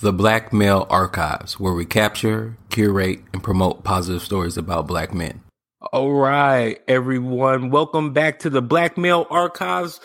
The Black Male Archives, where we capture, curate, and promote positive stories about black men. All right, everyone. Welcome back to the Black Male Archives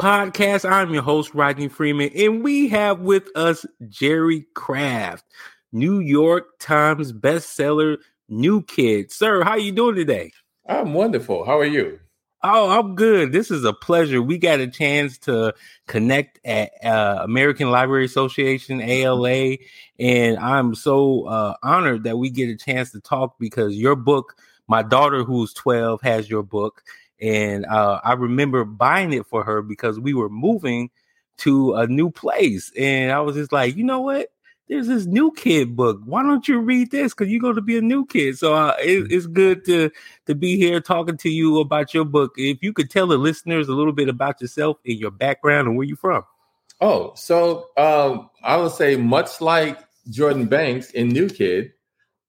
podcast. I'm your host, Rodney Freeman, and we have with us Jerry Craft, New York Times bestseller, New Kid. Sir, how you doing today? I'm wonderful. How are you? Oh, I'm good. This is a pleasure. We got a chance to connect at uh, American Library Association ALA, and I'm so uh, honored that we get a chance to talk because your book, my daughter who's 12, has your book, and uh, I remember buying it for her because we were moving to a new place, and I was just like, you know what? There's this new kid book. Why don't you read this? Because you're going to be a new kid. So uh, it, it's good to to be here talking to you about your book. If you could tell the listeners a little bit about yourself and your background and where you're from. Oh, so um, I would say much like Jordan Banks in New Kid,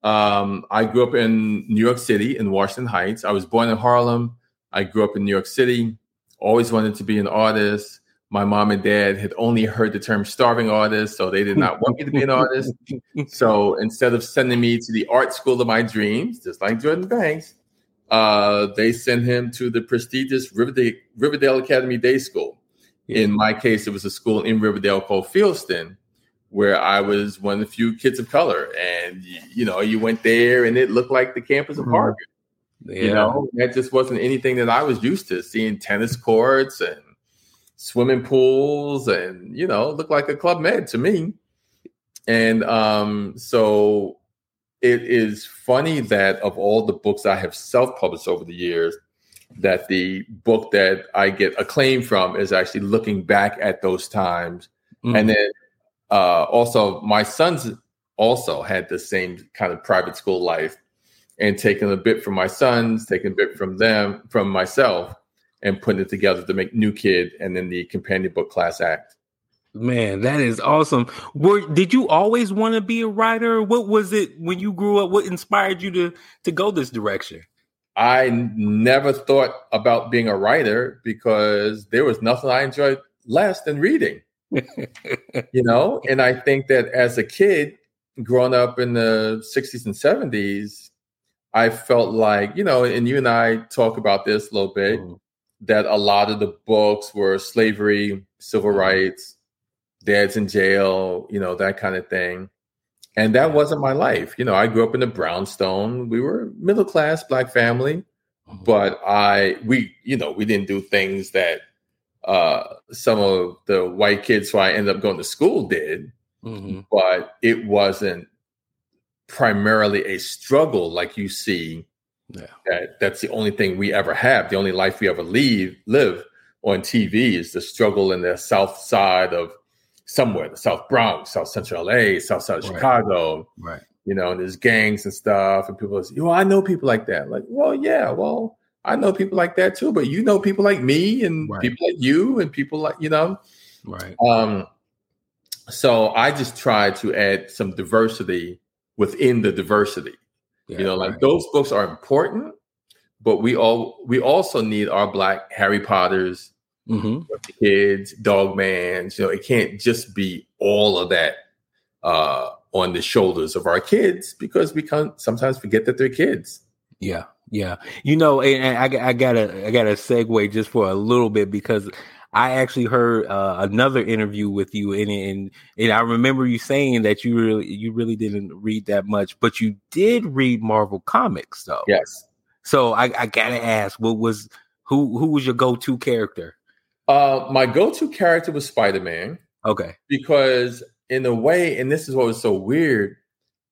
um, I grew up in New York City in Washington Heights. I was born in Harlem. I grew up in New York City. Always wanted to be an artist my mom and dad had only heard the term starving artist, so they did not want me to be an artist. So instead of sending me to the art school of my dreams, just like Jordan Banks, uh, they sent him to the prestigious Riverdale, Riverdale Academy Day School. Yeah. In my case, it was a school in Riverdale called Fieldston, where I was one of the few kids of color. And, you know, you went there and it looked like the campus of mm-hmm. Harvard. Yeah. You know, that just wasn't anything that I was used to seeing tennis courts and swimming pools and you know looked like a club med to me. And um, so it is funny that of all the books i have self-published over the years that the book that i get acclaim from is actually looking back at those times. Mm. and then uh, also my sons also had the same kind of private school life and taking a bit from my sons taking a bit from them from myself and putting it together to make New Kid and then the companion book Class Act. Man, that is awesome. Were did you always want to be a writer? What was it when you grew up? What inspired you to to go this direction? I never thought about being a writer because there was nothing I enjoyed less than reading. you know, and I think that as a kid growing up in the 60s and 70s, I felt like, you know, and you and I talk about this a little bit. Mm that a lot of the books were slavery, civil mm-hmm. rights, dads in jail, you know, that kind of thing. And that wasn't my life. You know, I grew up in a brownstone. We were middle class black family, mm-hmm. but I we, you know, we didn't do things that uh some of the white kids who I ended up going to school did. Mm-hmm. But it wasn't primarily a struggle like you see yeah. That, that's the only thing we ever have. The only life we ever leave, live on TV is the struggle in the south side of somewhere, the South Bronx, South Central LA, South side of right. Chicago. Right. You know, and there's gangs and stuff, and people say, "Well, I know people like that." Like, well, yeah, well, I know people like that too, but you know people like me and right. people like you and people like you know, right? Um, so I just try to add some diversity within the diversity. Yeah, you know, like right. those books are important, but we all we also need our black Harry Potters, mm-hmm. kids, Dog Mans. You know, it can't just be all of that uh, on the shoulders of our kids because we can sometimes forget that they're kids. Yeah, yeah. You know, and I, I gotta I gotta segue just for a little bit because I actually heard uh, another interview with you, and, and and I remember you saying that you really you really didn't read that much, but you did read Marvel comics, though. Yes. So I, I gotta ask, what was who who was your go to character? Uh, my go to character was Spider Man. Okay. Because in a way, and this is what was so weird,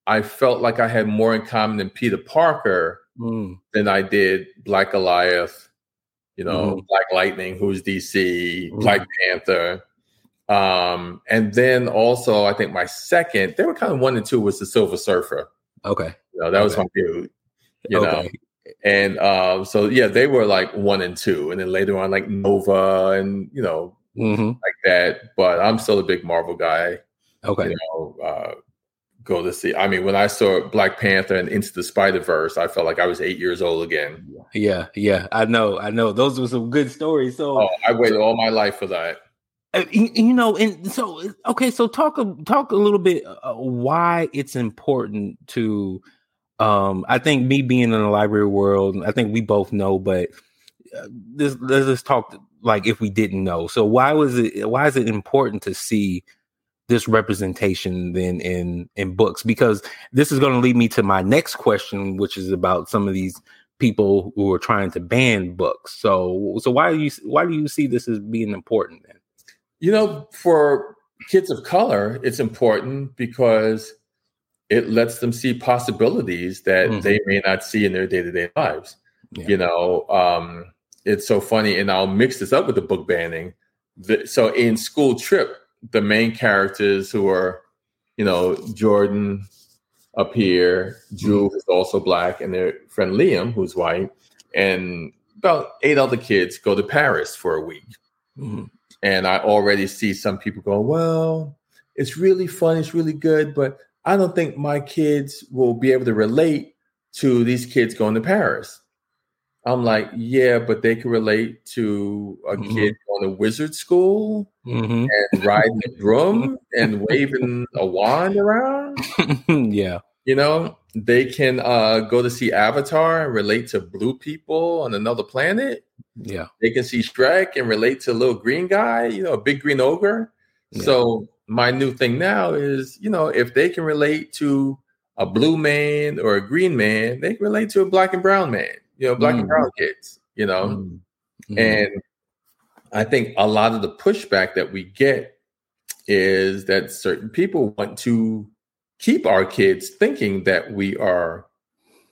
I felt like I had more in common than Peter Parker mm. than I did Black Goliath you know, mm-hmm. Black Lightning, who's DC, mm-hmm. Black Panther. Um, and then also, I think my second, they were kind of one and two was the Silver Surfer. Okay. You know, that okay. was my dude, you okay. know. And um, so, yeah, they were like one and two. And then later on, like Nova and, you know, mm-hmm. like that. But I'm still a big Marvel guy. Okay. You know, uh, go to see. I mean, when I saw Black Panther and Into the Spider Verse, I felt like I was eight years old again. Yeah, yeah, I know, I know. Those were some good stories. So oh, I waited all my life for that. Uh, you know, and so okay, so talk talk a little bit uh, why it's important to. Um, I think me being in the library world, I think we both know, but uh, this let's just talk like if we didn't know. So why was it? Why is it important to see this representation then in in books? Because this is going to lead me to my next question, which is about some of these people who are trying to ban books. So so why do you why do you see this as being important then? You know, for kids of color, it's important because it lets them see possibilities that mm-hmm. they may not see in their day-to-day lives. Yeah. You know, um, it's so funny, and I'll mix this up with the book banning. The, so in School Trip, the main characters who are, you know, Jordan up here, Jewel mm-hmm. is also black, and their friend Liam, who's white, and about eight other kids go to Paris for a week. Mm-hmm. And I already see some people go, well, it's really fun, it's really good, but I don't think my kids will be able to relate to these kids going to Paris. I'm like, yeah, but they can relate to a mm-hmm. kid going to wizard school mm-hmm. and riding a broom and waving a wand around. yeah. You know, they can uh, go to see Avatar and relate to blue people on another planet. Yeah. They can see Shrek and relate to a little green guy, you know, a big green ogre. Yeah. So my new thing now is, you know, if they can relate to a blue man or a green man, they can relate to a black and brown man, you know, black mm. and brown kids, you know. Mm. Mm. And I think a lot of the pushback that we get is that certain people want to keep our kids thinking that we are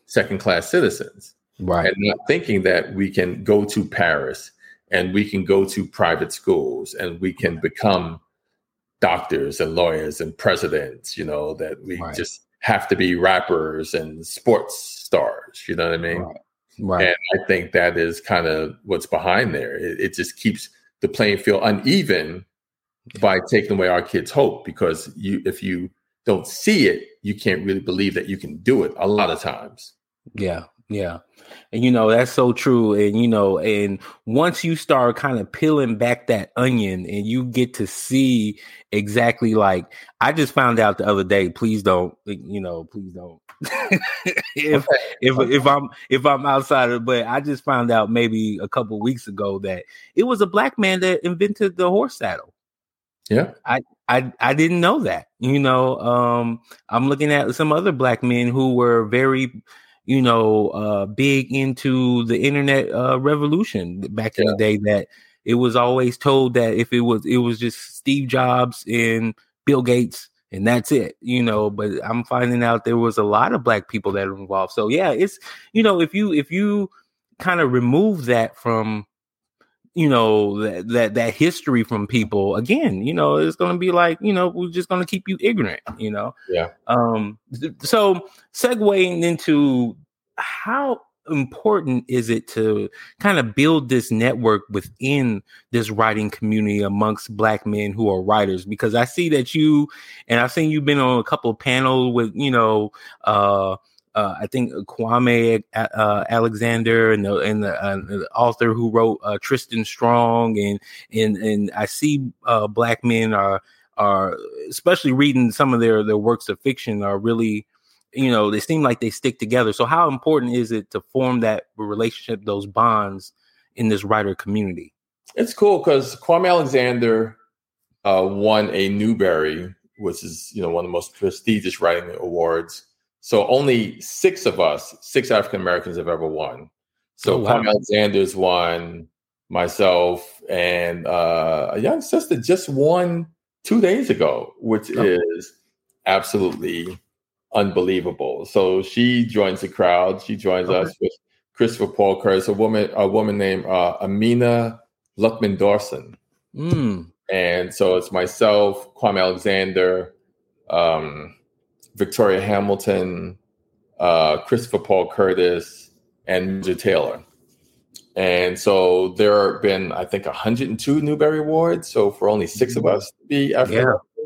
second class citizens right and not thinking that we can go to paris and we can go to private schools and we can become doctors and lawyers and presidents you know that we right. just have to be rappers and sports stars you know what i mean right, right. and i think that is kind of what's behind there. It, it just keeps the playing field uneven by taking away our kids hope because you if you don't see it you can't really believe that you can do it a lot of times. Yeah yeah. And you know, that's so true. And you know, and once you start kind of peeling back that onion and you get to see exactly like I just found out the other day, please don't, you know, please don't. if if if I'm if I'm outside of but I just found out maybe a couple weeks ago that it was a black man that invented the horse saddle. Yeah. I I I didn't know that. You know, um I'm looking at some other black men who were very you know, uh, big into the internet uh, revolution back in the day. That it was always told that if it was, it was just Steve Jobs and Bill Gates, and that's it, you know. But I'm finding out there was a lot of black people that are involved. So yeah, it's you know, if you if you kind of remove that from you know that that that history from people again you know it's going to be like you know we're just going to keep you ignorant you know? Yeah. Um so segueing into how important is it to kind of build this network within this writing community amongst black men who are writers? Because i see that you and i've seen you've been on a couple of panels with you know uh uh, I think Kwame uh, Alexander and the and the, uh, the author who wrote uh, Tristan Strong and and and I see uh, black men are are especially reading some of their their works of fiction are really you know they seem like they stick together. So how important is it to form that relationship, those bonds in this writer community? It's cool because Kwame Alexander uh, won a Newbery, which is you know one of the most prestigious writing awards so only six of us, six African Americans, have ever won. So oh, wow. Kwame Alexander's won, myself, and uh, a young sister just won two days ago, which oh. is absolutely unbelievable. So she joins the crowd. She joins okay. us with Christopher Paul Curtis, a woman, a woman named uh, Amina Luqman-Dawson. Mm. And so it's myself, Kwame Alexander, um, Victoria Hamilton, uh, Christopher Paul Curtis, and Major Taylor. And so there have been, I think, 102 Newbery Awards. So for only six of us to be African yeah.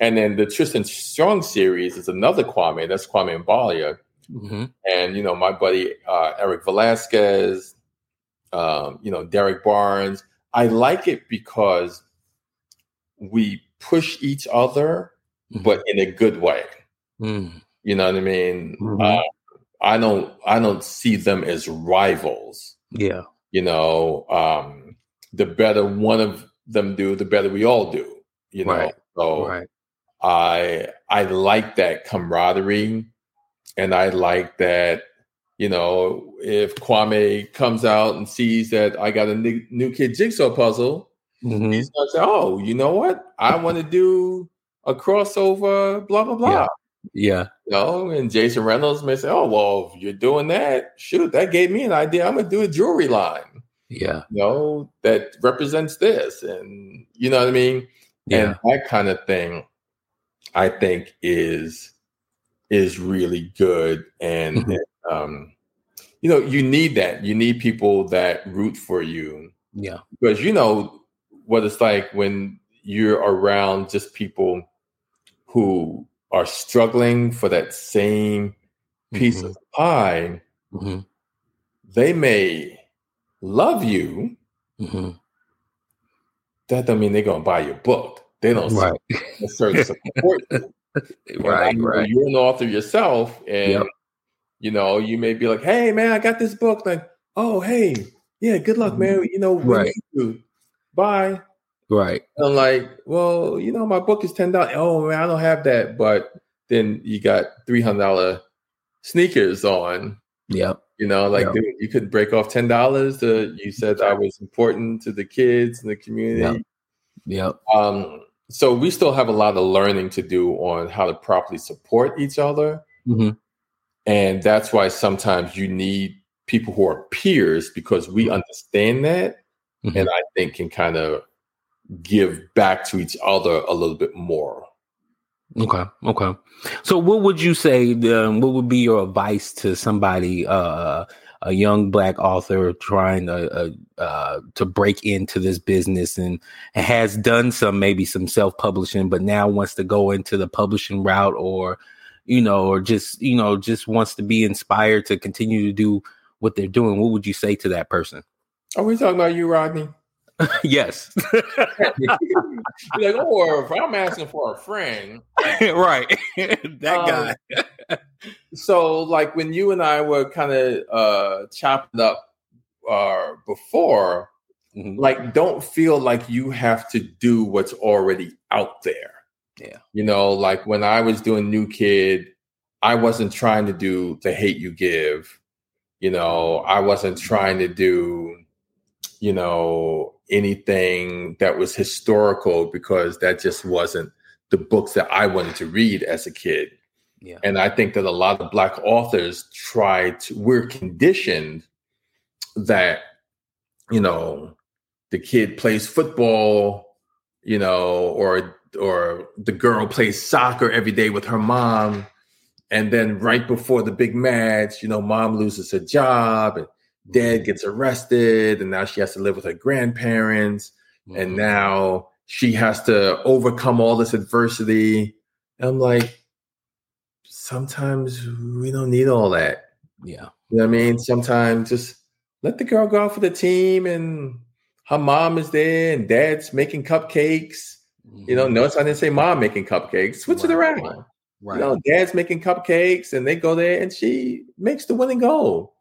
And then the Tristan Strong series is another Kwame. That's Kwame Mbalia. Mm-hmm. And, you know, my buddy uh, Eric Velasquez, um, you know, Derek Barnes. I like it because we push each other, mm-hmm. but in a good way. Mm. You know what I mean? Mm-hmm. Uh, I don't I don't see them as rivals. Yeah. You know, um, the better one of them do, the better we all do. You know, right. so right. I I like that camaraderie, and I like that. You know, if Kwame comes out and sees that I got a new, new kid jigsaw puzzle, mm-hmm. he's gonna say, "Oh, you know what? I want to do a crossover." Blah blah blah. Yeah. Yeah. You know, and Jason Reynolds may say, Oh, well, if you're doing that, shoot, that gave me an idea. I'm gonna do a jewelry line. Yeah. You know, that represents this. And you know what I mean? Yeah. And that kind of thing, I think is is really good. And, mm-hmm. and um, you know, you need that. You need people that root for you. Yeah. Because you know what it's like when you're around just people who are struggling for that same piece mm-hmm. of pie, mm-hmm. they may love you. Mm-hmm. That don't mean they're gonna buy your book. They don't right. necessarily support you. right, right. You're an author yourself, and yep. you know you may be like, "Hey, man, I got this book." Like, "Oh, hey, yeah, good luck, man. You know, right. Bye." Right. I'm like, well, you know, my book is ten dollars. Oh man, I don't have that. But then you got three hundred dollar sneakers on. Yep. You know, like yep. dude, you could break off ten dollars. You said I was important to the kids and the community. Yep. yep. Um. So we still have a lot of learning to do on how to properly support each other, mm-hmm. and that's why sometimes you need people who are peers because we mm-hmm. understand that, mm-hmm. and I think can kind of give back to each other a little bit more. Okay. Okay. So, what would you say? Um, what would be your advice to somebody, uh, a young black author trying to uh, uh, to break into this business and has done some maybe some self publishing, but now wants to go into the publishing route, or you know, or just you know, just wants to be inspired to continue to do what they're doing? What would you say to that person? Are we talking about you, Rodney? yes. like, or if I'm asking for a friend, right? that um, guy. so, like when you and I were kind of uh, chopping up uh, before, mm-hmm. like, don't feel like you have to do what's already out there. Yeah. You know, like when I was doing New Kid, I wasn't trying to do the hate you give. You know, I wasn't trying to do, you know, anything that was historical because that just wasn't the books that I wanted to read as a kid. Yeah. And I think that a lot of black authors try to we're conditioned that you know the kid plays football, you know, or or the girl plays soccer every day with her mom and then right before the big match, you know, mom loses her job and dad gets arrested and now she has to live with her grandparents mm-hmm. and now she has to overcome all this adversity and i'm like sometimes we don't need all that yeah you know what i mean sometimes just let the girl go out for the team and her mom is there and dad's making cupcakes mm-hmm. you know mm-hmm. notice i didn't say mom making cupcakes switch right, it around right, right. you know dad's making cupcakes and they go there and she makes the winning goal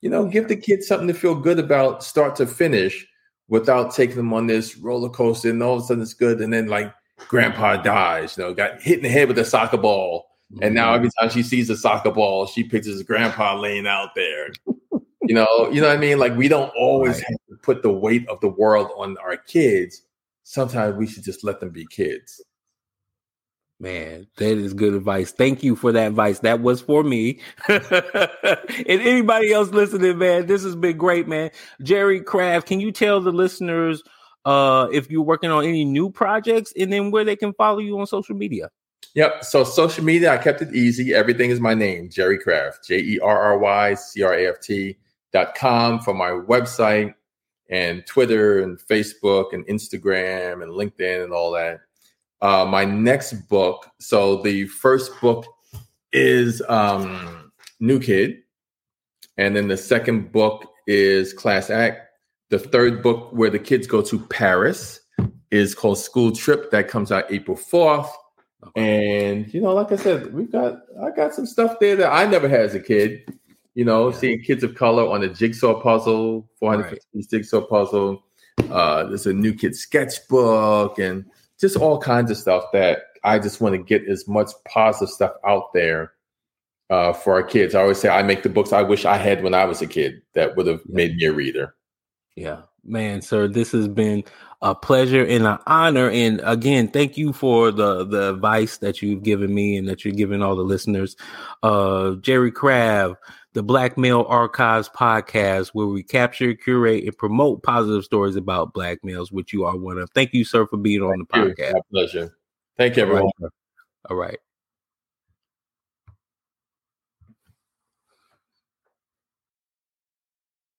you know, give the kids something to feel good about start to finish without taking them on this roller coaster and all of a sudden it's good. And then like grandpa dies, you know, got hit in the head with a soccer ball. Mm-hmm. And now every time she sees a soccer ball, she pictures grandpa laying out there. you know, you know what I mean? Like we don't always right. have to put the weight of the world on our kids. Sometimes we should just let them be kids. Man, that is good advice. Thank you for that advice. That was for me. and anybody else listening, man, this has been great, man. Jerry Craft, can you tell the listeners uh if you're working on any new projects and then where they can follow you on social media? Yep. So social media, I kept it easy. Everything is my name, Jerry Craft, J E R R Y C R A F T dot com for my website and Twitter and Facebook and Instagram and LinkedIn and all that uh, my next book. So the first book is um, New Kid, and then the second book is Class Act. The third book, where the kids go to Paris, is called School Trip that comes out April 4th. And you know, like I said, we've got I got some stuff there that I never had as a kid. You know, yeah. seeing kids of color on a jigsaw puzzle, 450 right. jigsaw puzzle. Uh, there's a new kid sketchbook and just all kinds of stuff that I just want to get as much positive stuff out there uh, for our kids. I always say I make the books I wish I had when I was a kid that would have yeah. made me a reader. Yeah, man, sir, this has been a pleasure and an honor. And again, thank you for the the advice that you've given me and that you're giving all the listeners. Uh, Jerry Craft, the Black Male Archives podcast, where we capture, curate, and promote positive stories about black males, which you are one of. Thank you, sir, for being on the podcast. My pleasure. Thank you, everyone. All right. All right.